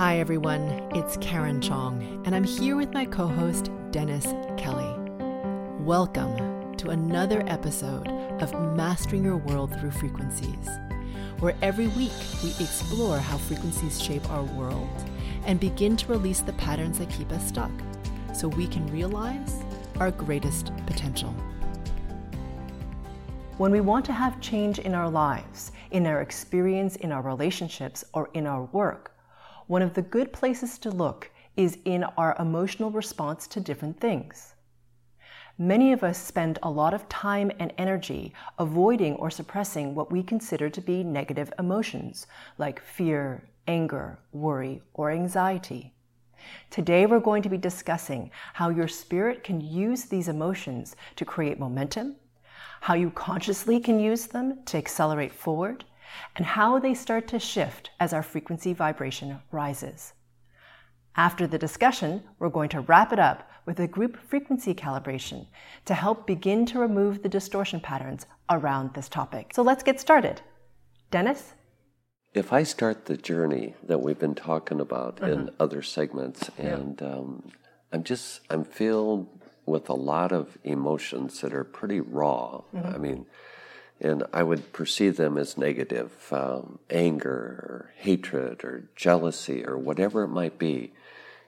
Hi, everyone. It's Karen Chong, and I'm here with my co host, Dennis Kelly. Welcome to another episode of Mastering Your World Through Frequencies, where every week we explore how frequencies shape our world and begin to release the patterns that keep us stuck so we can realize our greatest potential. When we want to have change in our lives, in our experience, in our relationships, or in our work, one of the good places to look is in our emotional response to different things. Many of us spend a lot of time and energy avoiding or suppressing what we consider to be negative emotions, like fear, anger, worry, or anxiety. Today, we're going to be discussing how your spirit can use these emotions to create momentum, how you consciously can use them to accelerate forward, and how they start to shift as our frequency vibration rises. After the discussion, we're going to wrap it up with a group frequency calibration to help begin to remove the distortion patterns around this topic. So let's get started. Dennis? If I start the journey that we've been talking about uh-huh. in other segments, and um, I'm just, I'm filled with a lot of emotions that are pretty raw. Mm-hmm. I mean, and I would perceive them as negative um, anger or hatred or jealousy or whatever it might be.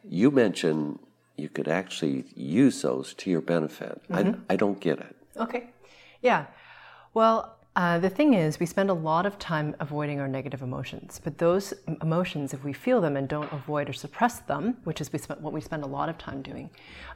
You mentioned you could actually use those to your benefit. Mm-hmm. I, I don't get it. Okay. Yeah. Well, uh, the thing is, we spend a lot of time avoiding our negative emotions, but those emotions, if we feel them and don't avoid or suppress them, which is we what we spend a lot of time doing,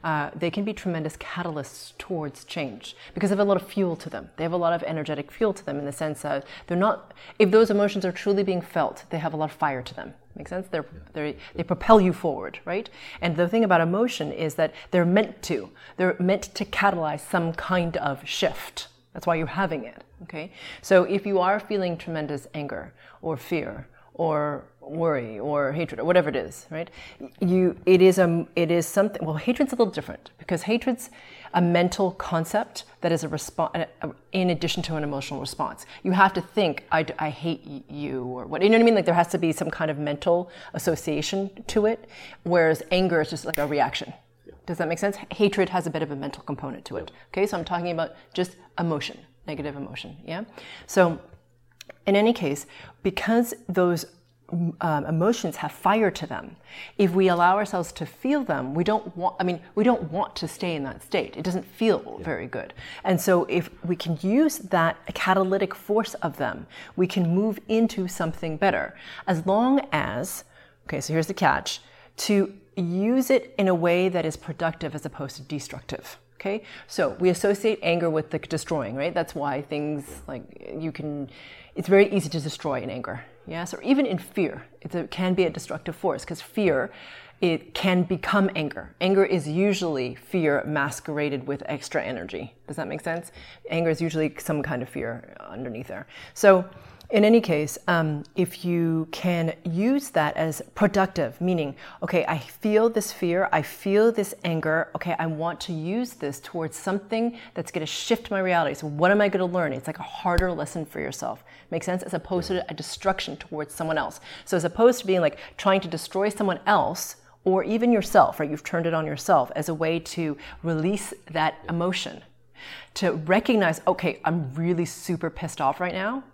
uh, they can be tremendous catalysts towards change because they have a lot of fuel to them. They have a lot of energetic fuel to them in the sense of they're not. If those emotions are truly being felt, they have a lot of fire to them. Make sense? They're, they're, they propel you forward, right? And the thing about emotion is that they're meant to. They're meant to catalyze some kind of shift. That's why you're having it. Okay? So if you are feeling tremendous anger or fear or worry or hatred or whatever it is, right? You it is a it is something well hatred's a little different because hatred's a mental concept that is a response in addition to an emotional response. You have to think I, I hate you or what you know what I mean like there has to be some kind of mental association to it whereas anger is just like a reaction. Does that make sense? Hatred has a bit of a mental component to it. Okay? So I'm talking about just emotion negative emotion. Yeah. So, in any case, because those um, emotions have fire to them. If we allow ourselves to feel them, we don't want, I mean, we don't want to stay in that state. It doesn't feel yeah. very good. And so if we can use that catalytic force of them, we can move into something better. As long as, okay, so here's the catch, to use it in a way that is productive as opposed to destructive. Okay, so we associate anger with the destroying, right? That's why things like you can, it's very easy to destroy in anger. Yes, or even in fear, it can be a destructive force because fear, it can become anger. Anger is usually fear masqueraded with extra energy. Does that make sense? Anger is usually some kind of fear underneath there. So in any case, um, if you can use that as productive, meaning, okay, I feel this fear, I feel this anger, okay, I want to use this towards something that's going to shift my reality. So, what am I going to learn? It's like a harder lesson for yourself. Make sense? As opposed to a destruction towards someone else. So, as opposed to being like trying to destroy someone else, or even yourself, right? You've turned it on yourself as a way to release that emotion. To recognize, okay, I'm really super pissed off right now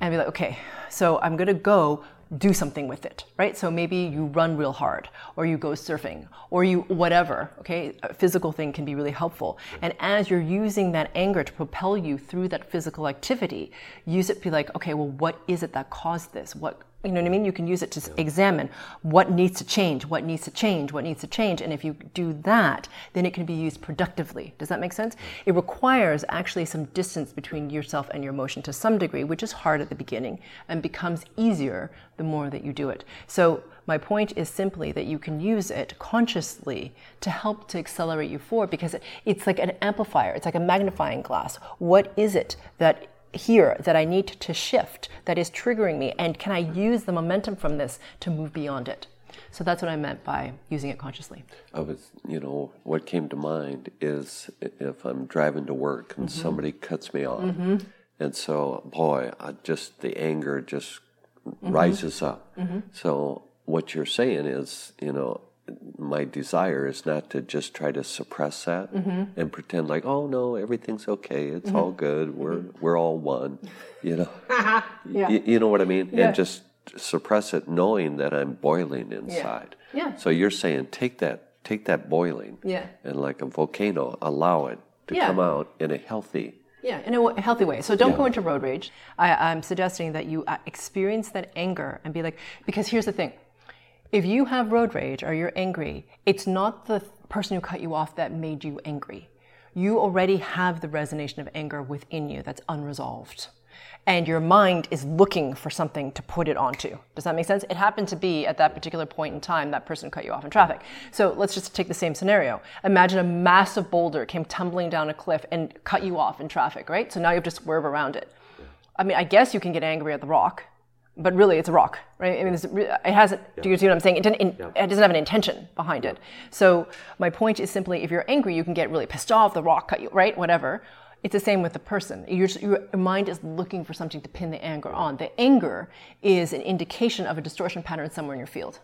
and be like, okay, so I'm gonna go do something with it, right? So maybe you run real hard, or you go surfing, or you whatever, okay? A physical thing can be really helpful. And as you're using that anger to propel you through that physical activity, use it to be like, okay, well, what is it that caused this? What you know what I mean? You can use it to examine what needs to change, what needs to change, what needs to change. And if you do that, then it can be used productively. Does that make sense? It requires actually some distance between yourself and your emotion to some degree, which is hard at the beginning and becomes easier the more that you do it. So my point is simply that you can use it consciously to help to accelerate you forward because it's like an amplifier, it's like a magnifying glass. What is it that here that I need to shift that is triggering me? And can I use the momentum from this to move beyond it? So that's what I meant by using it consciously. I was, you know, what came to mind is if I'm driving to work and mm-hmm. somebody cuts me off. Mm-hmm. And so, boy, I just the anger just mm-hmm. rises up. Mm-hmm. So what you're saying is, you know, my desire is not to just try to suppress that Mm-hmm. and pretend like, oh no, everything's okay, it's all good, we're we're all one, you know. Yeah. Y- you know what I mean? Yeah. And just suppress it, knowing that I'm boiling inside. Yeah. So you're saying take that take that boiling, Yeah. and like a volcano, allow it to Yeah. come out in a healthy. Yeah, in a healthy way. So don't go into road rage. I, I'm suggesting that you uh, experience that anger and be like, because here's the thing. If you have road rage or you're angry, it's not the person who cut you off that made you angry. You already have the resonation of anger within you that's unresolved. And your mind is looking for something to put it onto. Does that make sense? It happened to be at that particular point in time that person cut you off in traffic. So let's just take the same scenario. Imagine a massive boulder came tumbling down a cliff and cut you off in traffic, right? So now you have to swerve around it. I mean, I guess you can get angry at the rock, but really it's a rock, right? I mean, it hasn't, do you see what I'm saying? It, didn't, it doesn't have an intention behind it. So my point is simply if you're angry, you can get really pissed off, the rock cut you, right? Whatever. It's the same with the person. Your, your mind is looking for something to pin the anger on. The anger is an indication of a distortion pattern somewhere in your field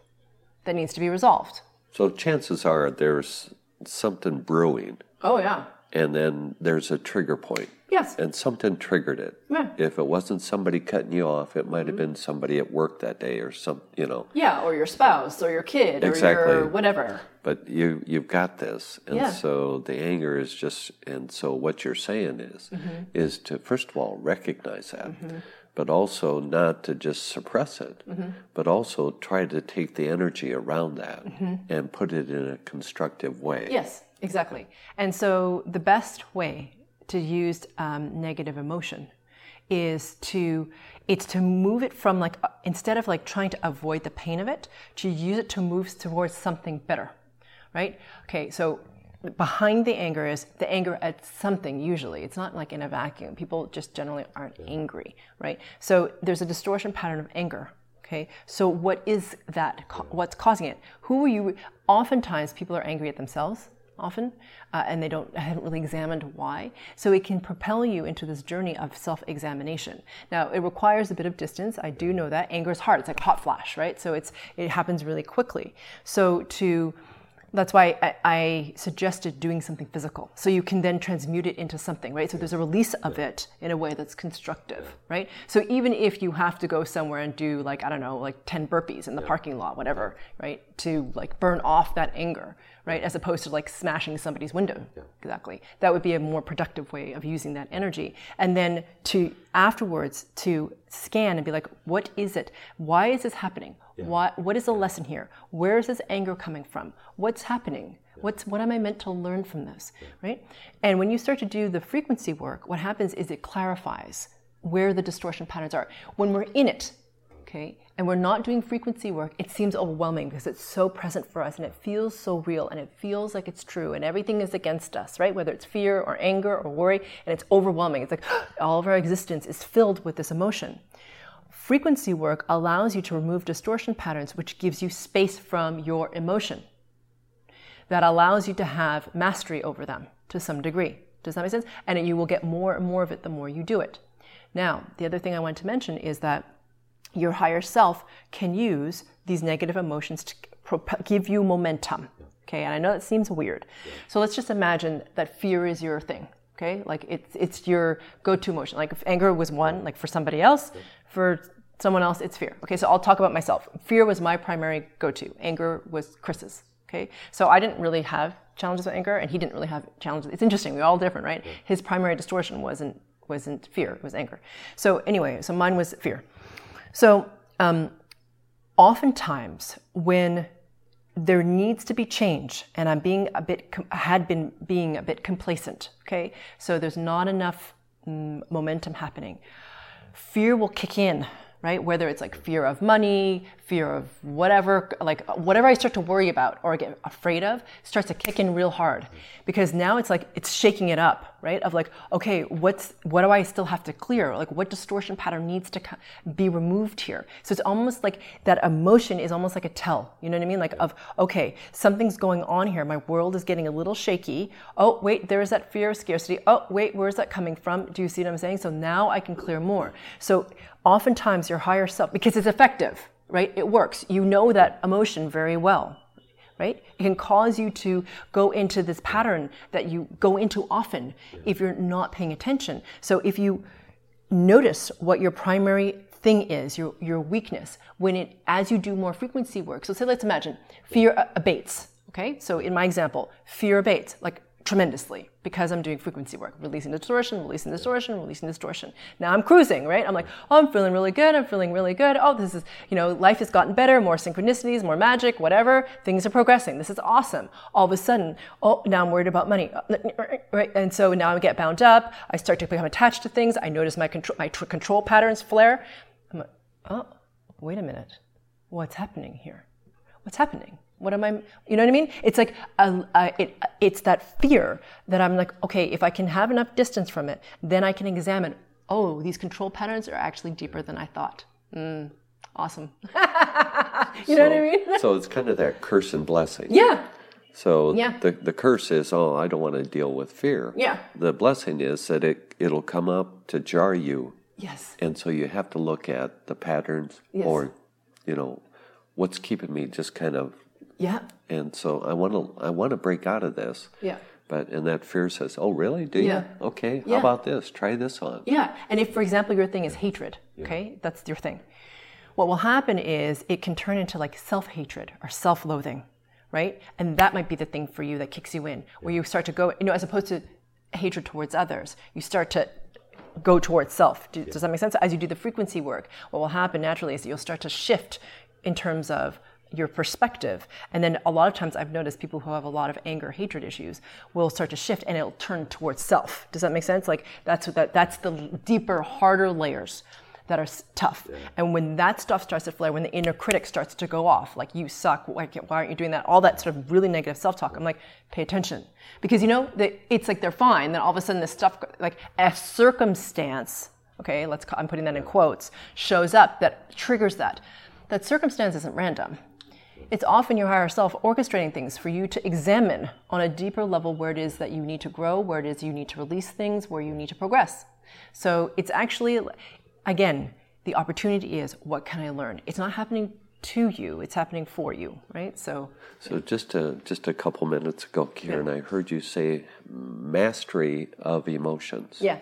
that needs to be resolved. So chances are there's something brewing, Oh, yeah. And then there's a trigger point. Yes. and something triggered it. Yeah. Mm-hmm. If it wasn't somebody cutting you off, it might have been somebody at work that day or some, you know. Yeah, or your spouse, or your kid, or Exactly. your whatever. But you you've got this, and Yeah. so the anger is just, and so what you're saying is, Mm-hmm. is to first of all recognize that, but also not to just suppress it, Mm-hmm. but also try to take the energy around that Mm-hmm. and put it in a constructive way. Yes, exactly. And so the best way to use um, negative emotion is to it's to move it from like uh, instead of like trying to avoid the pain of it to use it to move towards something better right? Okay so behind the anger is the anger at something usually. It's not like in a vacuum. People just generally aren't angry right? So there's a distortion pattern of anger okay? So what is that what's causing it? Who are you oftentimes people are angry at themselves often uh, and they don't I haven't really examined why. So it can propel you into this journey of self-examination. Now it requires a bit of distance. I do know that. Anger is hard. It's like a hot flash right? So it's it happens really quickly. So to that's why I, I suggested doing something physical. So you can then transmute it into something right? So there's a release of it in a way that's constructive right? So even if you have to go somewhere and do like i don't know like 10 burpees in the parking lot whatever right? To like burn off that anger right? As opposed to like smashing somebody's window. Exactly. That would be a more productive way of using that energy. And then to afterwards to scan and be like what is it? Why is this happening what, what is the lesson here? Where is this anger coming from? What's happening? What's, what am I meant to learn from this? Right? And when you start to do the frequency work, what happens is it clarifies where the distortion patterns are. When we're in it, okay, and we're not doing frequency work, it seems overwhelming because it's so present for us and it feels so real and it feels like it's true and everything is against us, right? Whether it's fear or anger or worry, and it's overwhelming. It's like all of our existence is filled with this emotion. Frequency work allows you to remove distortion patterns, which gives you space from your emotion. That allows you to have mastery over them to some degree. Does that make sense? And you will get more and more of it the more you do it. Now, the other thing I want to mention is that your higher self can use these negative emotions to give you momentum. Okay, and I know that seems weird. So let's just imagine that fear is your thing. Okay, like it's it's your go-to emotion. Like if anger was one, like for somebody else, for someone else it's fear. Okay, so I'll talk about myself. Fear was my primary go-to. Anger was Chris's. Okay, so I didn't really have challenges with anger, and he didn't really have challenges. It's interesting. We're all different, right? His primary distortion wasn't wasn't fear; it was anger. So anyway, so mine was fear. So um, oftentimes when there needs to be change and i'm being a bit had been being a bit complacent okay so there's not enough mm, momentum happening fear will kick in right? Whether it's like fear of money fear of whatever like whatever i start to worry about or get afraid of starts to kick in real hard. Because now it's like it's shaking it up right? Of like okay what's what do i still have to clear? Like what distortion pattern needs to be removed here? So it's almost like that emotion is almost like a tell you know what i mean? Like of okay something's going on here. My world is getting a little shaky. Oh wait there's that fear of scarcity. Oh wait where's that coming from? Do you see what i'm saying? So now i can clear more. So oftentimes your higher self because it's effective right? It works. You know that emotion very well, right? It can cause you to go into this pattern that you go into often if you're not paying attention. So if you notice what your primary thing is, your, your weakness, when it, as you do more frequency work, so say, let's imagine fear abates, okay? So in my example, fear abates, like tremendously because I'm doing frequency work, releasing distortion, releasing distortion, releasing distortion. Now I'm cruising, right? I'm like, oh, I'm feeling really good. I'm feeling really good. Oh, this is, you know, life has gotten better, more synchronicities, more magic, whatever. Things are progressing. This is awesome. All of a sudden, oh, now I'm worried about money, uh, right? And so now I get bound up. I start to become attached to things. I notice my control, my tr- control patterns flare. I'm like, oh, wait a minute. What's happening here? What's happening? What am I? You know what I mean? It's like it, it's that fear that I'm like, okay, if I can have enough distance from it, then I can examine. Oh, these control patterns are actually deeper than I thought. Mm, awesome. you so, know what I mean? so it's kind of that curse and blessing. Yeah. So yeah. the the curse is, oh, I don't want to deal with fear. Yeah. The blessing is that it it'll come up to jar you. Yes. And so you have to look at the patterns yes. or, you know, what's keeping me just kind of yeah. And so I want to I want to break out of this. Yeah. But and that fear says, "Oh, really? Do yeah. you? Okay. Yeah. How about this? Try this on." Yeah. And if, for example, your thing is hatred, yeah. okay, that's your thing. What will happen is it can turn into like self-hatred or self-loathing, right? And that might be the thing for you that kicks you in, where you start to go, you know, as opposed to hatred towards others, you start to go towards self. Does that make sense? As you do the frequency work, what will happen naturally is that you'll start to shift in terms of your perspective. And then a lot of times I've noticed people who have a lot of anger, hatred issues will start to shift and it'll turn towards self. Does that make sense? Like that's what that that's the deeper, harder layers that are tough. Yeah. And when that stuff starts to flare, when the inner critic starts to go off, like you suck, why, why aren't you doing that? All that sort of really negative self-talk. I'm like, pay attention, because you know that it's like they're fine. Then all of a sudden, this stuff, like a circumstance, okay, let's I'm putting that in quotes, shows up that triggers that. That circumstance isn't random. It's often your higher self orchestrating things for you to examine on a deeper level where it is that you need to grow, where it is you need to release things, where you need to progress. So it's actually, again, the opportunity is what can I learn? It's not happening to you; it's happening for you, right? So, so just a just a couple minutes ago, Karen, yeah. I heard you say mastery of emotions. Yeah.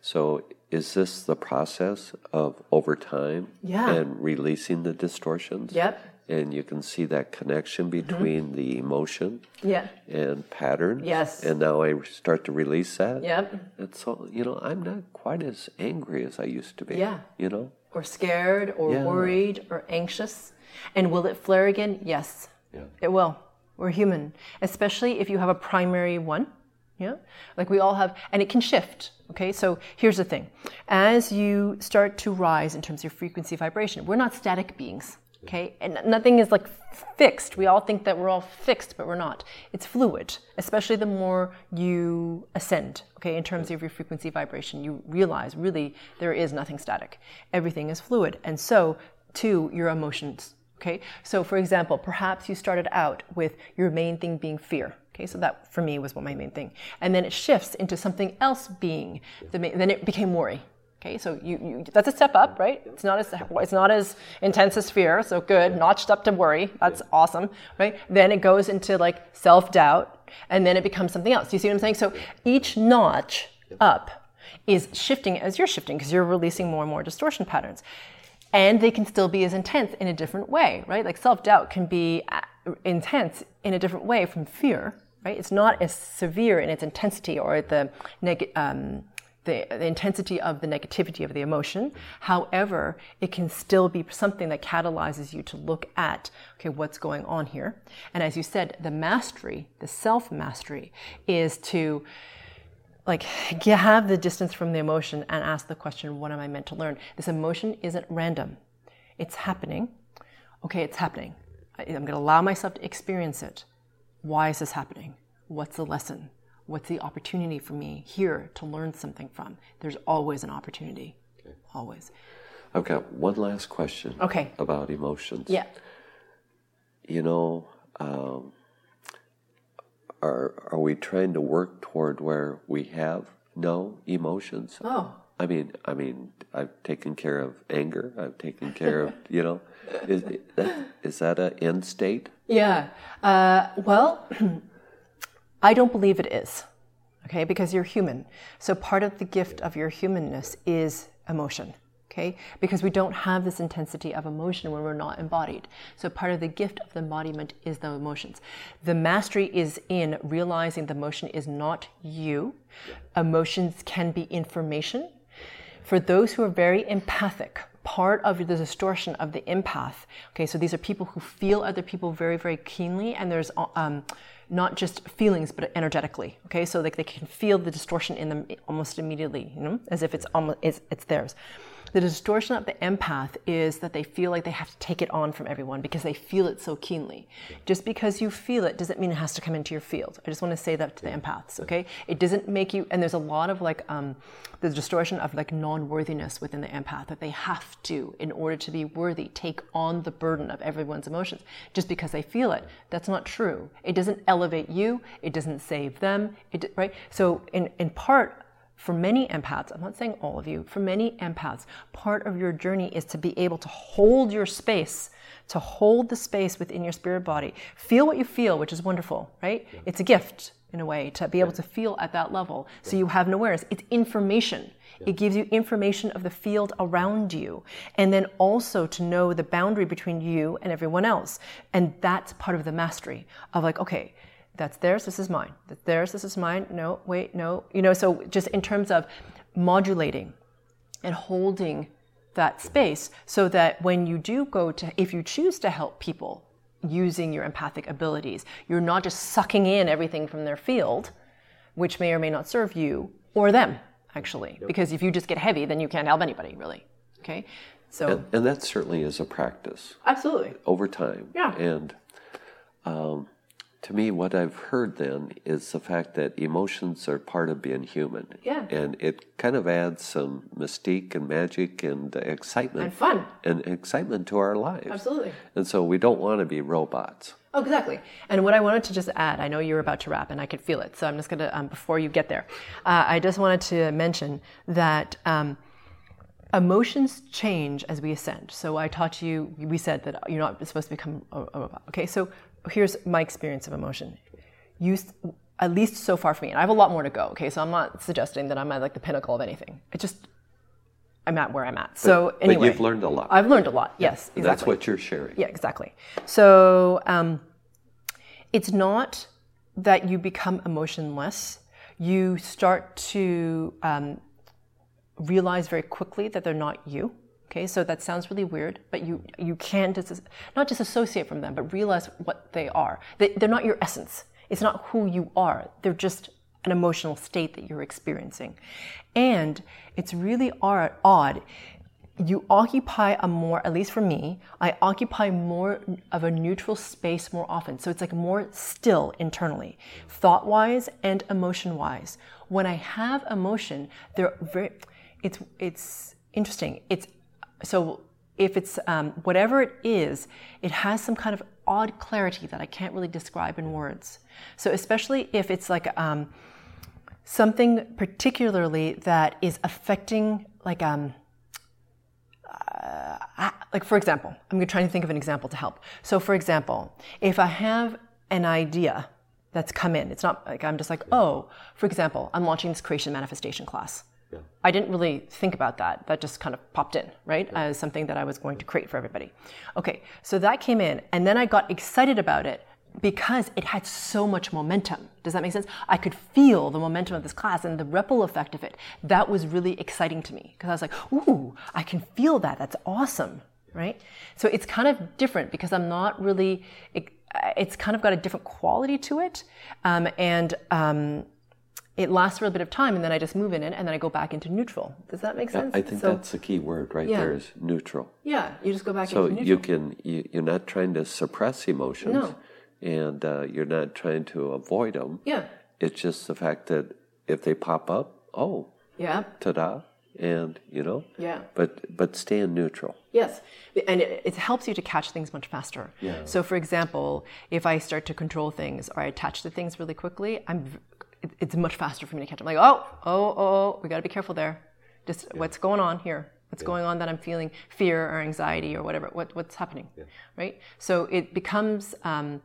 So is this the process of over time yeah. and releasing the distortions? Yep and you can see that connection mm-hmm. between mm-hmm. the emotion yeah. and pattern. Yes. And now I start to release that. Yep. And so, you know, I'm not quite as angry as I used to be. Yeah. You know? Or scared or yeah. worried or anxious. And will it flare again? Yes. Yeah. It will. We're human, especially if you have a primary one. Yeah. Like we all have, and it can shift. Okay. So here's the thing as you start to rise in terms of your frequency vibration, we're not static beings. Okay, and nothing is like fixed. We all think that we're all fixed, but we're not. It's fluid, especially the more you ascend, okay, in terms of your frequency vibration. You realize really there is nothing static, everything is fluid. And so, too, your emotions, okay? So, for example, perhaps you started out with your main thing being fear. Okay, so that for me was what my main thing. And then it shifts into something else being the main, then it became worry. Okay, so you, you, that's a step up, right? It's not as it's not as intense as fear, so good. Notched up to worry, that's yeah. awesome, right? Then it goes into like self doubt, and then it becomes something else. Do you see what I'm saying? So each notch up is shifting as you're shifting because you're releasing more and more distortion patterns, and they can still be as intense in a different way, right? Like self doubt can be uh, intense in a different way from fear, right? It's not as severe in its intensity or the negative. Um, the, the, intensity of the negativity of the emotion. However, it can still be something that catalyzes you to look at, okay, what's going on here. And as you said, the mastery, the self mastery, is to like have the distance from the emotion and ask the question, what am I meant to learn? This emotion isn't random. It's happening. Okay, it's happening. I'm going to allow myself to experience it. Why is this happening? What's the lesson? What's the opportunity for me here to learn something from? There's always an opportunity. Okay. Always. I've got one last question. Okay. About emotions. Yeah. You know, um, are are we trying to work toward where we have no emotions? Oh. I mean, I mean, I've taken care of anger. I've taken care of, you know, is that, is that an end state? Yeah. Uh, well, I don't believe it is. Okay, because you're human. So part of the gift of your humanness is emotion. Okay, because we don't have this intensity of emotion when we're not embodied. So part of the gift of the embodiment is the emotions. The mastery is in realizing the emotion is not you. Emotions can be information for those who are very empathic, part of the distortion of the empath, okay, so these are people who feel other people very, very keenly, and there's um, not just feelings, but energetically, okay, so like they can feel the distortion in them almost immediately, you know, as if it's almost it's, it's theirs. The distortion of the empath is that they feel like they have to take it on from everyone because they feel it so keenly. Just because you feel it doesn't mean it has to come into your field. I just want to say that to the empaths, okay? It doesn't make you, and there's a lot of like um, the distortion of like non worthiness within the empath that they have to, in order to be worthy, take on the burden of everyone's emotions just because they feel it. That's not true. It doesn't elevate you, it doesn't save them, it, right? So, in, in part, for many empaths, I'm not saying all of you, for many empaths, part of your journey is to be able to hold your space, to hold the space within your spirit body. Feel what you feel, which is wonderful, right? Yeah. It's a gift in a way to be able to feel at that level. So you have an awareness. It's information. Yeah. It gives you information of the field around you. And then also to know the boundary between you and everyone else. And that's part of the mastery of like, okay, that's theirs, this is mine. That's theirs, this is mine. No, wait, no. You know, so just in terms of modulating and holding that space so that when you do go to, if you choose to help people using your empathic abilities, you're not just sucking in everything from their field, which may or may not serve you or them, actually. Yep. Because if you just get heavy, then you can't help anybody, really. Okay? So, and, and that certainly is a practice. Absolutely. Over time. Yeah. And, um, to me, what I've heard then is the fact that emotions are part of being human. Yeah. And it kind of adds some mystique and magic and excitement. And fun. And excitement to our lives. Absolutely. And so we don't want to be robots. Oh, exactly. And what I wanted to just add, I know you're about to wrap and I could feel it. So I'm just going to, um, before you get there, uh, I just wanted to mention that. Um, emotions change as we ascend. So I taught you, we said that you're not supposed to become a, robot. Okay, so here's my experience of emotion. You, at least so far for me, and I have a lot more to go. Okay, so I'm not suggesting that I'm at like the pinnacle of anything. It just I'm at where I'm at. So anyway, but you've learned a lot. I've learned a lot. Yes, exactly. That's what you're sharing. Yeah, exactly. So um, it's not that you become emotionless. You start to um, realize very quickly that they're not you. Okay, so that sounds really weird, but you you can dis- not disassociate from them, but realize what they are. They, they're not your essence. It's not who you are. They're just an emotional state that you're experiencing, and it's really odd. You occupy a more, at least for me, I occupy more of a neutral space more often. So it's like more still internally, thought wise and emotion wise. When I have emotion, they're very, it's, it's interesting. It's so if it's um, whatever it is, it has some kind of odd clarity that I can't really describe in words. So especially if it's like um, something particularly that is affecting, like um, uh, like for example, I'm trying to think of an example to help. So for example, if I have an idea that's come in, it's not like I'm just like, oh, for example, I'm launching this creation manifestation class. Yeah. I didn't really think about that. That just kind of popped in, right? Yeah. As something that I was going to create for everybody. Okay, so that came in, and then I got excited about it because it had so much momentum. Does that make sense? I could feel the momentum of this class and the ripple effect of it. That was really exciting to me because I was like, ooh, I can feel that. That's awesome, right? So it's kind of different because I'm not really, it, it's kind of got a different quality to it. Um, and, um, it lasts for a bit of time and then I just move in it and then I go back into neutral. Does that make sense? I think so, that's the key word right yeah. there is neutral. Yeah, you just go back so into neutral. you can you, you're not trying to suppress emotions. No. And uh, you're not trying to avoid them. Yeah. It's just the fact that if they pop up, oh. Yeah. Ta-da. And you know. Yeah. But but stay in neutral. Yes, and it, it, helps you to catch things much faster. Yeah. So, for example, if I start to control things or I attach to things really quickly, I'm it's much faster for me to catch. I'm like, oh, oh, oh, we got to be careful there. Just yeah. what's going on here? What's yeah. going on that I'm feeling fear or anxiety or whatever? What, what's happening? Yeah. Right? So it becomes um,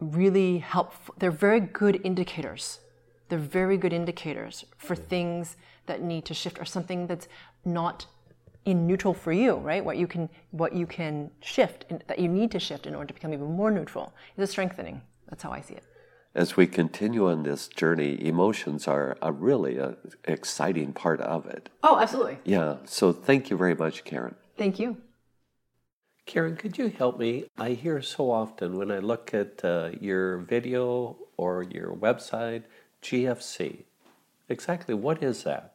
really helpful. They're very good indicators. They're very good indicators for things that need to shift or something that's not in neutral for you, right? What you can what you can shift in, that you need to shift in order to become even more neutral is a strengthening. That's how I see it. As we continue on this journey, emotions are a really a exciting part of it. Oh, absolutely. Yeah. So thank you very much, Karen. Thank you. Karen, could you help me? I hear so often when I look at uh, your video or your website, GFC. Exactly what is that?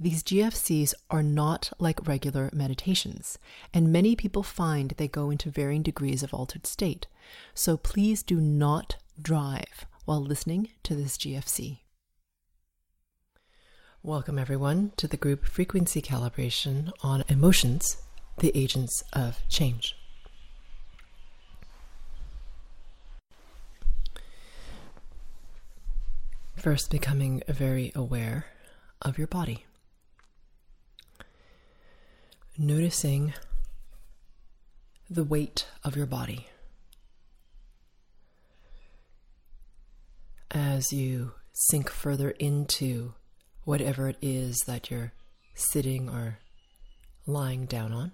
these GFCs are not like regular meditations, and many people find they go into varying degrees of altered state. So please do not drive while listening to this GFC. Welcome, everyone, to the group frequency calibration on emotions, the agents of change. First, becoming very aware of your body noticing the weight of your body as you sink further into whatever it is that you're sitting or lying down on.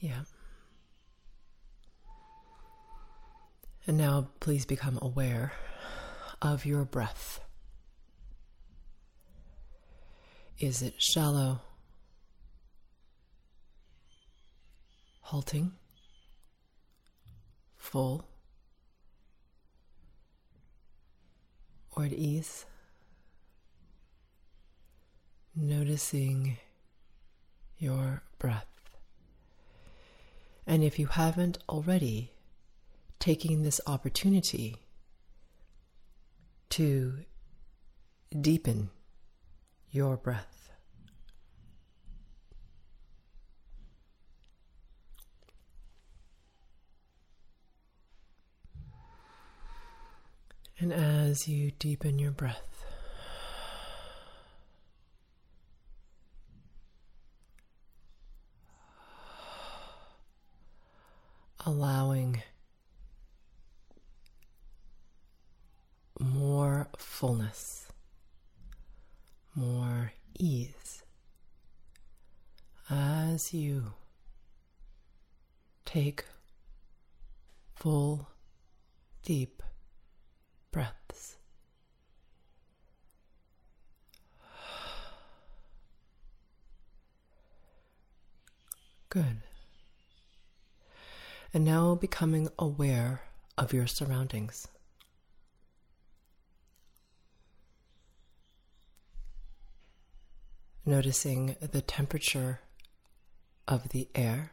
Yeah. And now please become aware of your breath. Is it shallow, halting, full, or at ease? Noticing your breath. And if you haven't already, taking this opportunity to deepen your breath. And as you deepen your breath, allowing more fullness, more ease as you take full, deep breaths. Good. And now becoming aware of your surroundings. Noticing the temperature of the air.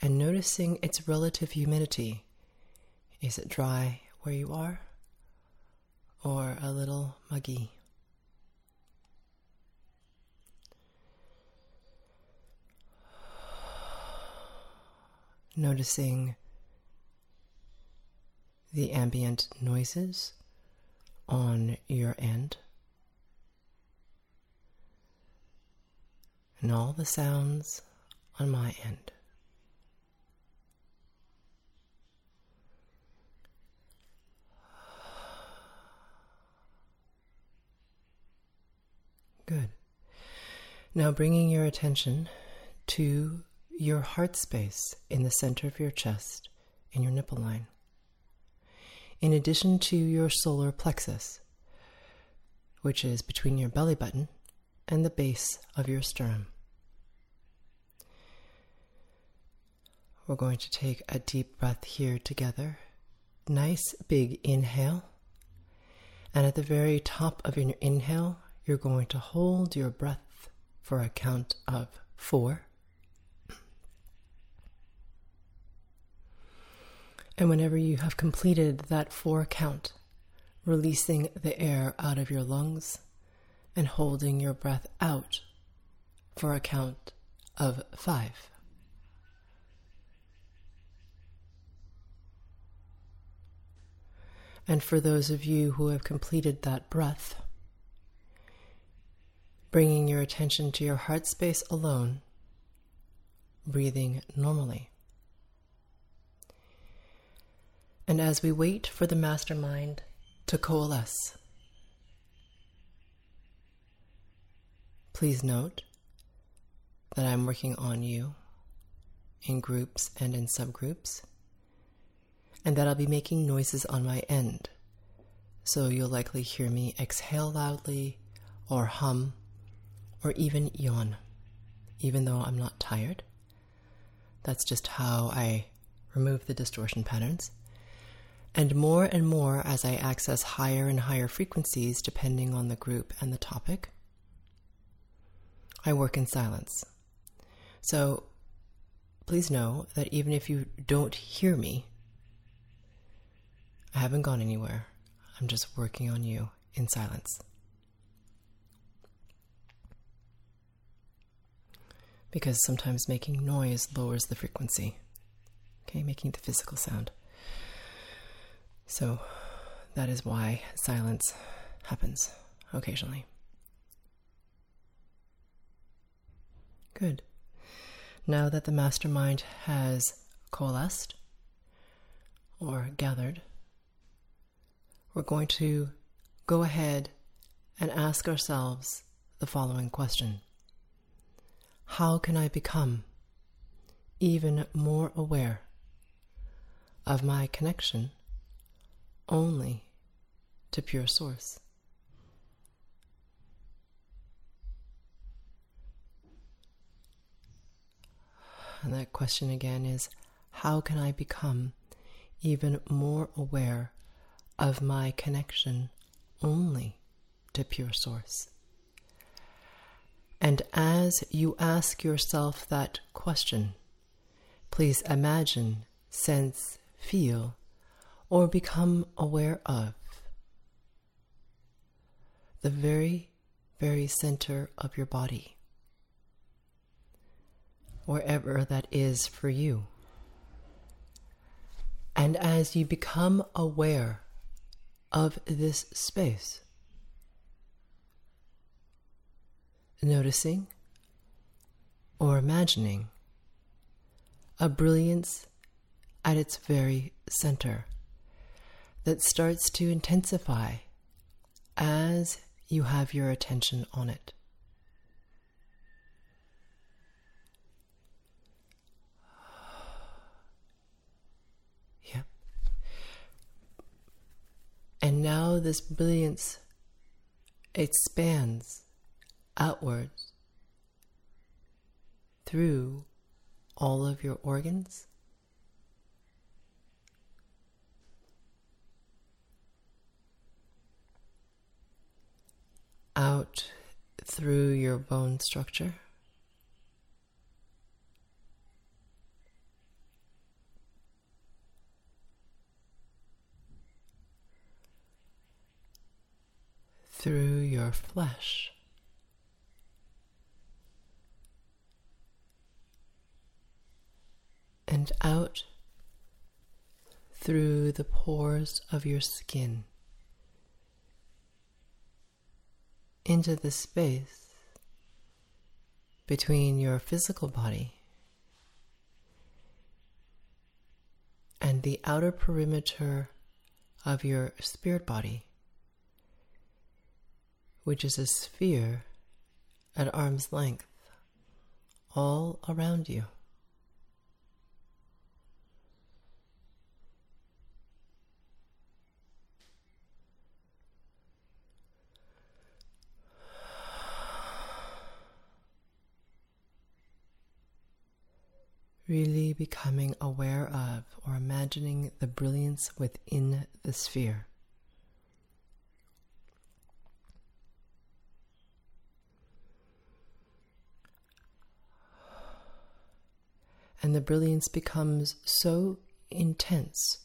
And noticing its relative humidity. Is it dry where you are? Or a little muggy? Noticing the ambient noises on your end. And all the sounds on my end. Good. Now bringing your attention to your heart space in the center of your chest in your nipple line. In addition to your solar plexus, which is between your belly button and the base of your sternum. We're going to take a deep breath here together. Nice big inhale. And at the very top of your inhale, you're going to hold your breath for a count of four. And whenever you have completed that four count, releasing the air out of your lungs and holding your breath out for a count of five. And for those of you who have completed that breath, bringing your attention to your heart space alone, breathing normally. And as we wait for the mastermind to coalesce, please note that I'm working on you in groups and in subgroups, and that I'll be making noises on my end. So you'll likely hear me exhale loudly, or hum, or even yawn, even though I'm not tired. That's just how I remove the distortion patterns. And more and more as I access higher and higher frequencies depending on the group and the topic, I work in silence. So please know that even if you don't hear me, I haven't gone anywhere. I'm just working on you in silence. Because sometimes making noise lowers the frequency. Okay, making the physical sound. So that is why silence happens occasionally. Good. Now that the mastermind has coalesced or gathered, we're going to go ahead and ask ourselves the following question How can I become even more aware of my connection only to pure source. And that question again is how can I become even more aware of my connection only to pure source? And as you ask yourself that question, please imagine, sense, feel or become aware of the very, very center of your body, wherever that is for you. And as you become aware of this space, noticing or imagining a brilliance at its very center that starts to intensify as you have your attention on it. And now this brilliance expands outwards through all of your organs out through your bone structure. Through your flesh. And out through the pores of your skin. Into the space between your physical body and the outer perimeter of your spirit body, which is a sphere at arm's length all around you. Really becoming aware of or imagining the brilliance within the sphere. And the brilliance becomes so intense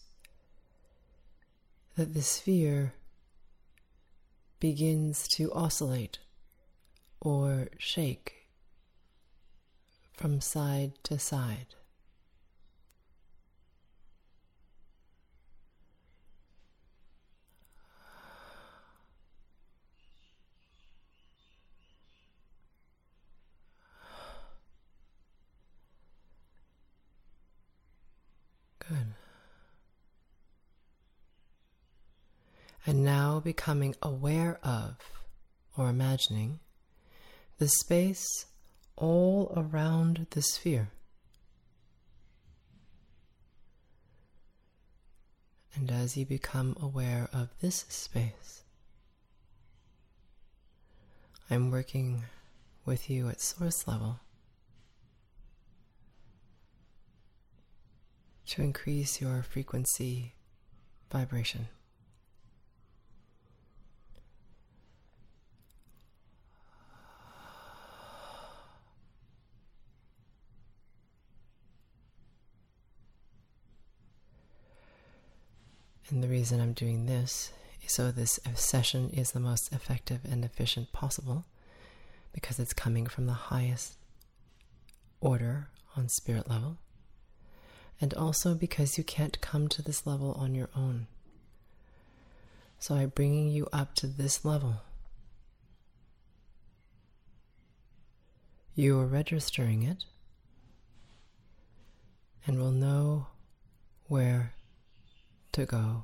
that the sphere begins to oscillate or shake from side to side. Good. And now becoming aware of or imagining the space all around the sphere. And as you become aware of this space, I'm working with you at source level to increase your frequency vibration. And the reason I'm doing this is so this session is the most effective and efficient possible because it's coming from the highest order on spirit level. And also because you can't come to this level on your own. So I'm bringing you up to this level. You are registering it and will know where to go.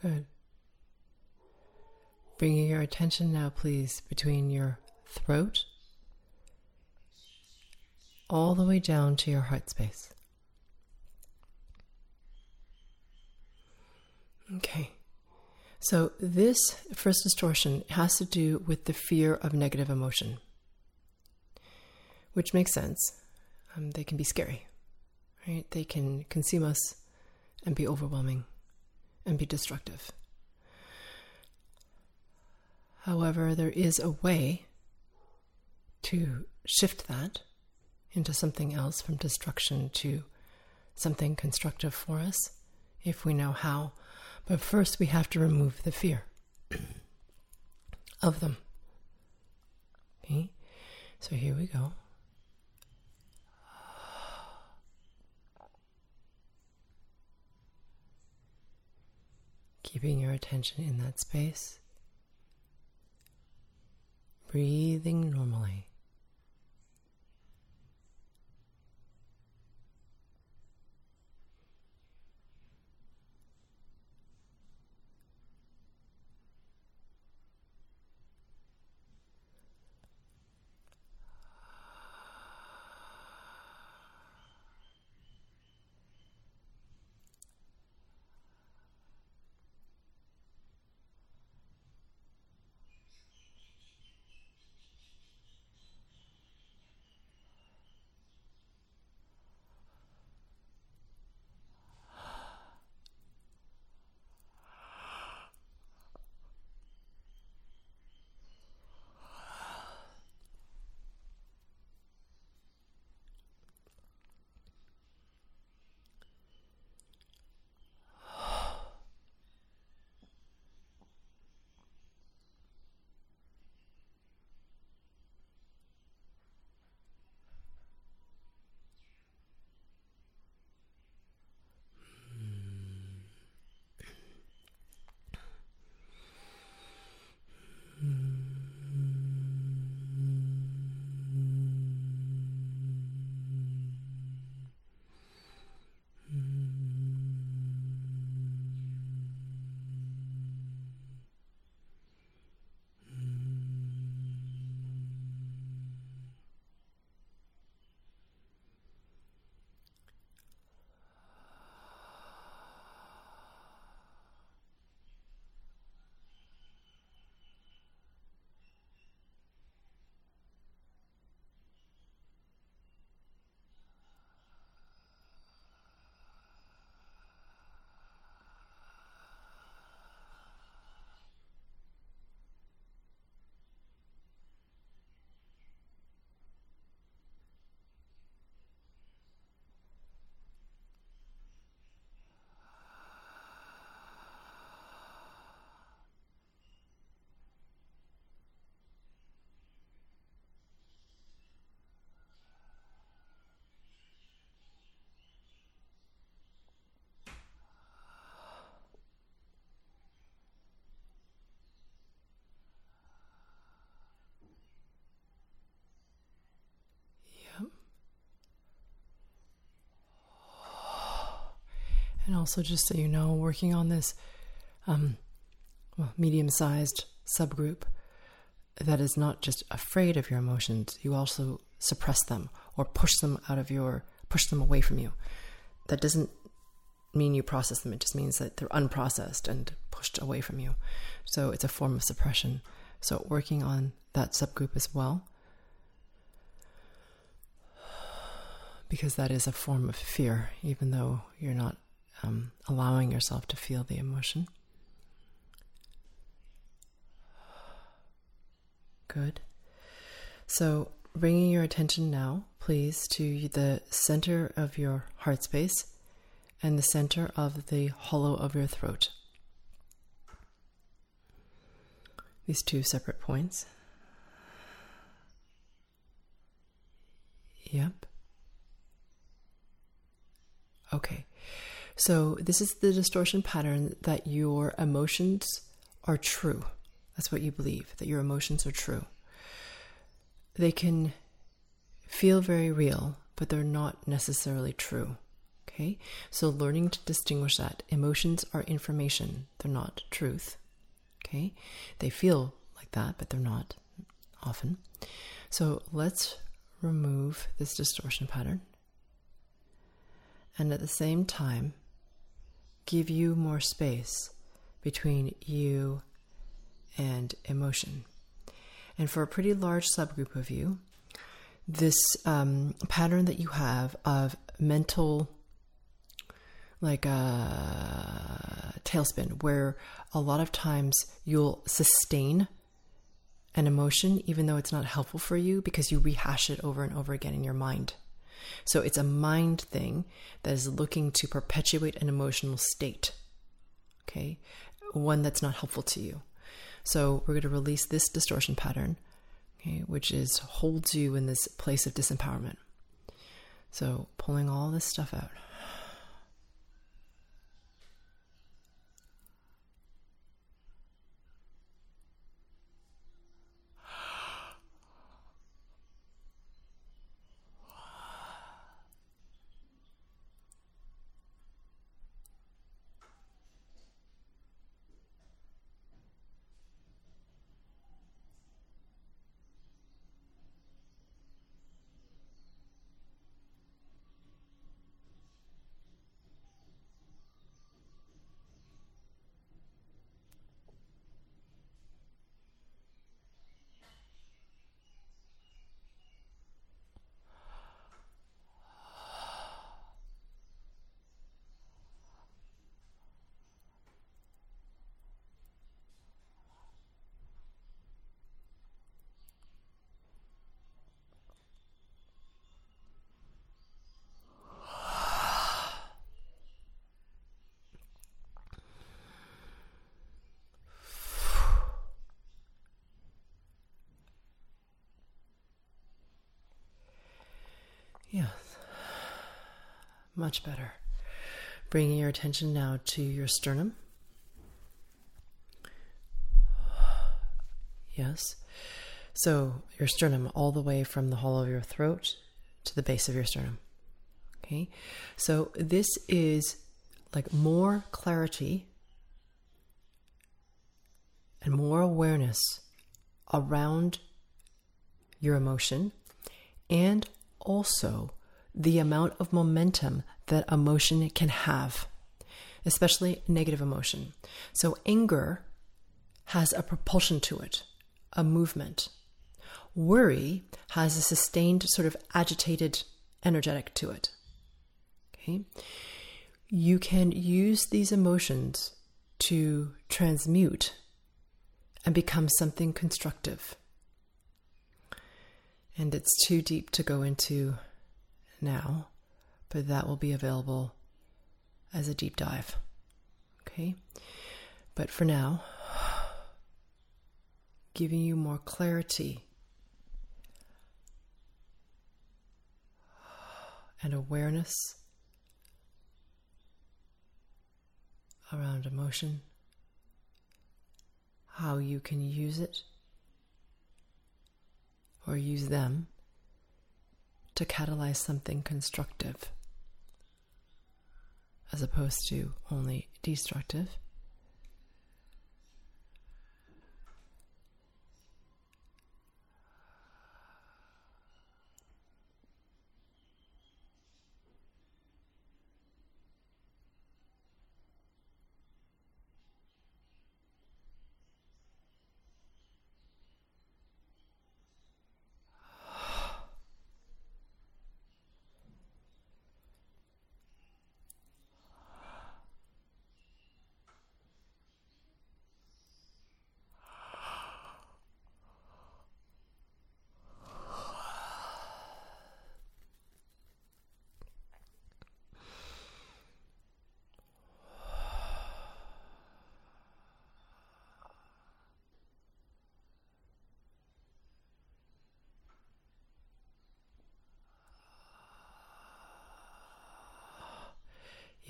Good. Bringing your attention now, please, between your throat all the way down to your heart space. Okay. So, this first distortion has to do with the fear of negative emotion, which makes sense. Um, they can be scary, right? They can consume us and be overwhelming and be destructive. However, there is a way to shift that into something else from destruction to something constructive for us if we know how but first, we have to remove the fear of them. Okay, so here we go. Keeping your attention in that space, breathing normally. Also, just so you know, working on this um, well, medium sized subgroup that is not just afraid of your emotions, you also suppress them or push them out of your, push them away from you. That doesn't mean you process them, it just means that they're unprocessed and pushed away from you. So it's a form of suppression. So working on that subgroup as well. Because that is a form of fear, even though you're not um, allowing yourself to feel the emotion. Good. So, bringing your attention now, please, to the center of your heart space and the center of the hollow of your throat. These two separate points. Yep. Okay. So, this is the distortion pattern that your emotions are true. That's what you believe, that your emotions are true. They can feel very real, but they're not necessarily true. Okay? So, learning to distinguish that emotions are information, they're not truth. Okay? They feel like that, but they're not often. So, let's remove this distortion pattern. And at the same time, give you more space between you and emotion. And for a pretty large subgroup of you, this um, pattern that you have of mental, like a uh, tailspin, where a lot of times you'll sustain an emotion even though it's not helpful for you because you rehash it over and over again in your mind. So it's a mind thing that is looking to perpetuate an emotional state. Okay? One that's not helpful to you. So we're going to release this distortion pattern, okay, which is holds you in this place of disempowerment. So pulling all this stuff out. Yes. Much better. Bringing your attention now to your sternum. Yes. So, your sternum, all the way from the hollow of your throat to the base of your sternum. Okay. So, this is like more clarity and more awareness around your emotion and also the amount of momentum that emotion can have, especially negative emotion. So, anger has a propulsion to it, a movement. Worry has a sustained, sort of agitated, energetic to it. Okay? You can use these emotions to transmute and become something constructive and it's too deep to go into now, but that will be available as a deep dive. Okay? But for now, giving you more clarity and awareness around emotion, how you can use it or use them to catalyze something constructive as opposed to only destructive.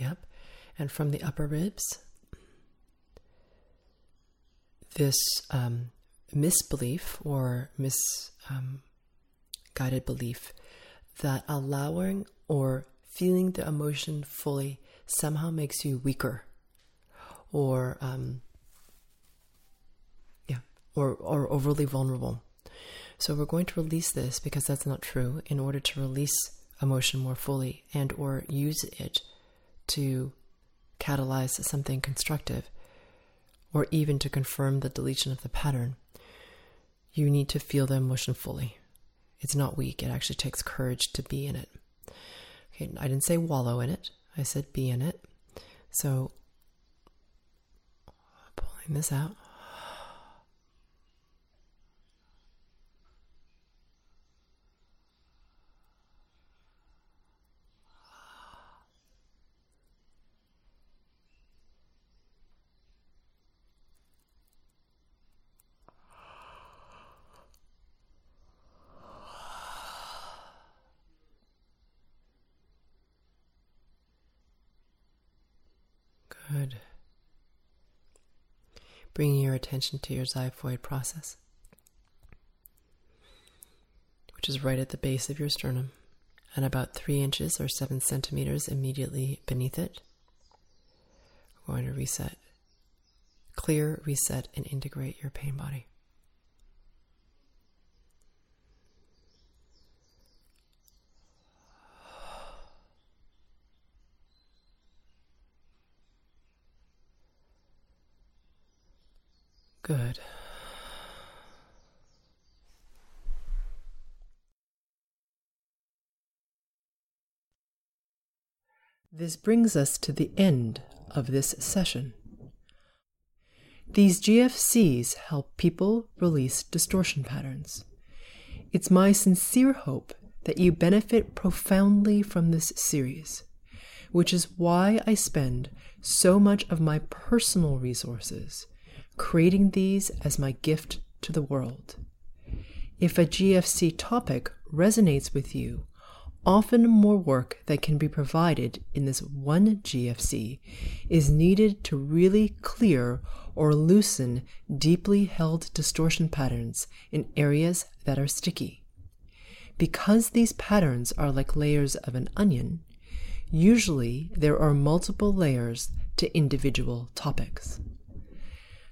Yep. And from the upper ribs, this um, misbelief or misguided um, belief that allowing or feeling the emotion fully somehow makes you weaker or um, yeah or, or overly vulnerable. So we're going to release this because that's not true in order to release emotion more fully and or use it to catalyze something constructive or even to confirm the deletion of the pattern, you need to feel the emotion fully. It's not weak, it actually takes courage to be in it. Okay, I didn't say wallow in it, I said be in it. So, pulling this out. Good. Bringing your attention to your xiphoid process, which is right at the base of your sternum and about three inches or seven centimeters immediately beneath it. We're going to reset, clear, reset, and integrate your pain body. Good. This brings us to the end of this session. These GFCs help people release distortion patterns. It's my sincere hope that you benefit profoundly from this series, which is why I spend so much of my personal resources creating these as my gift to the world. If a GFC topic resonates with you, often more work that can be provided in this one GFC is needed to really clear or loosen deeply held distortion patterns in areas that are sticky. Because these patterns are like layers of an onion, usually there are multiple layers to individual topics.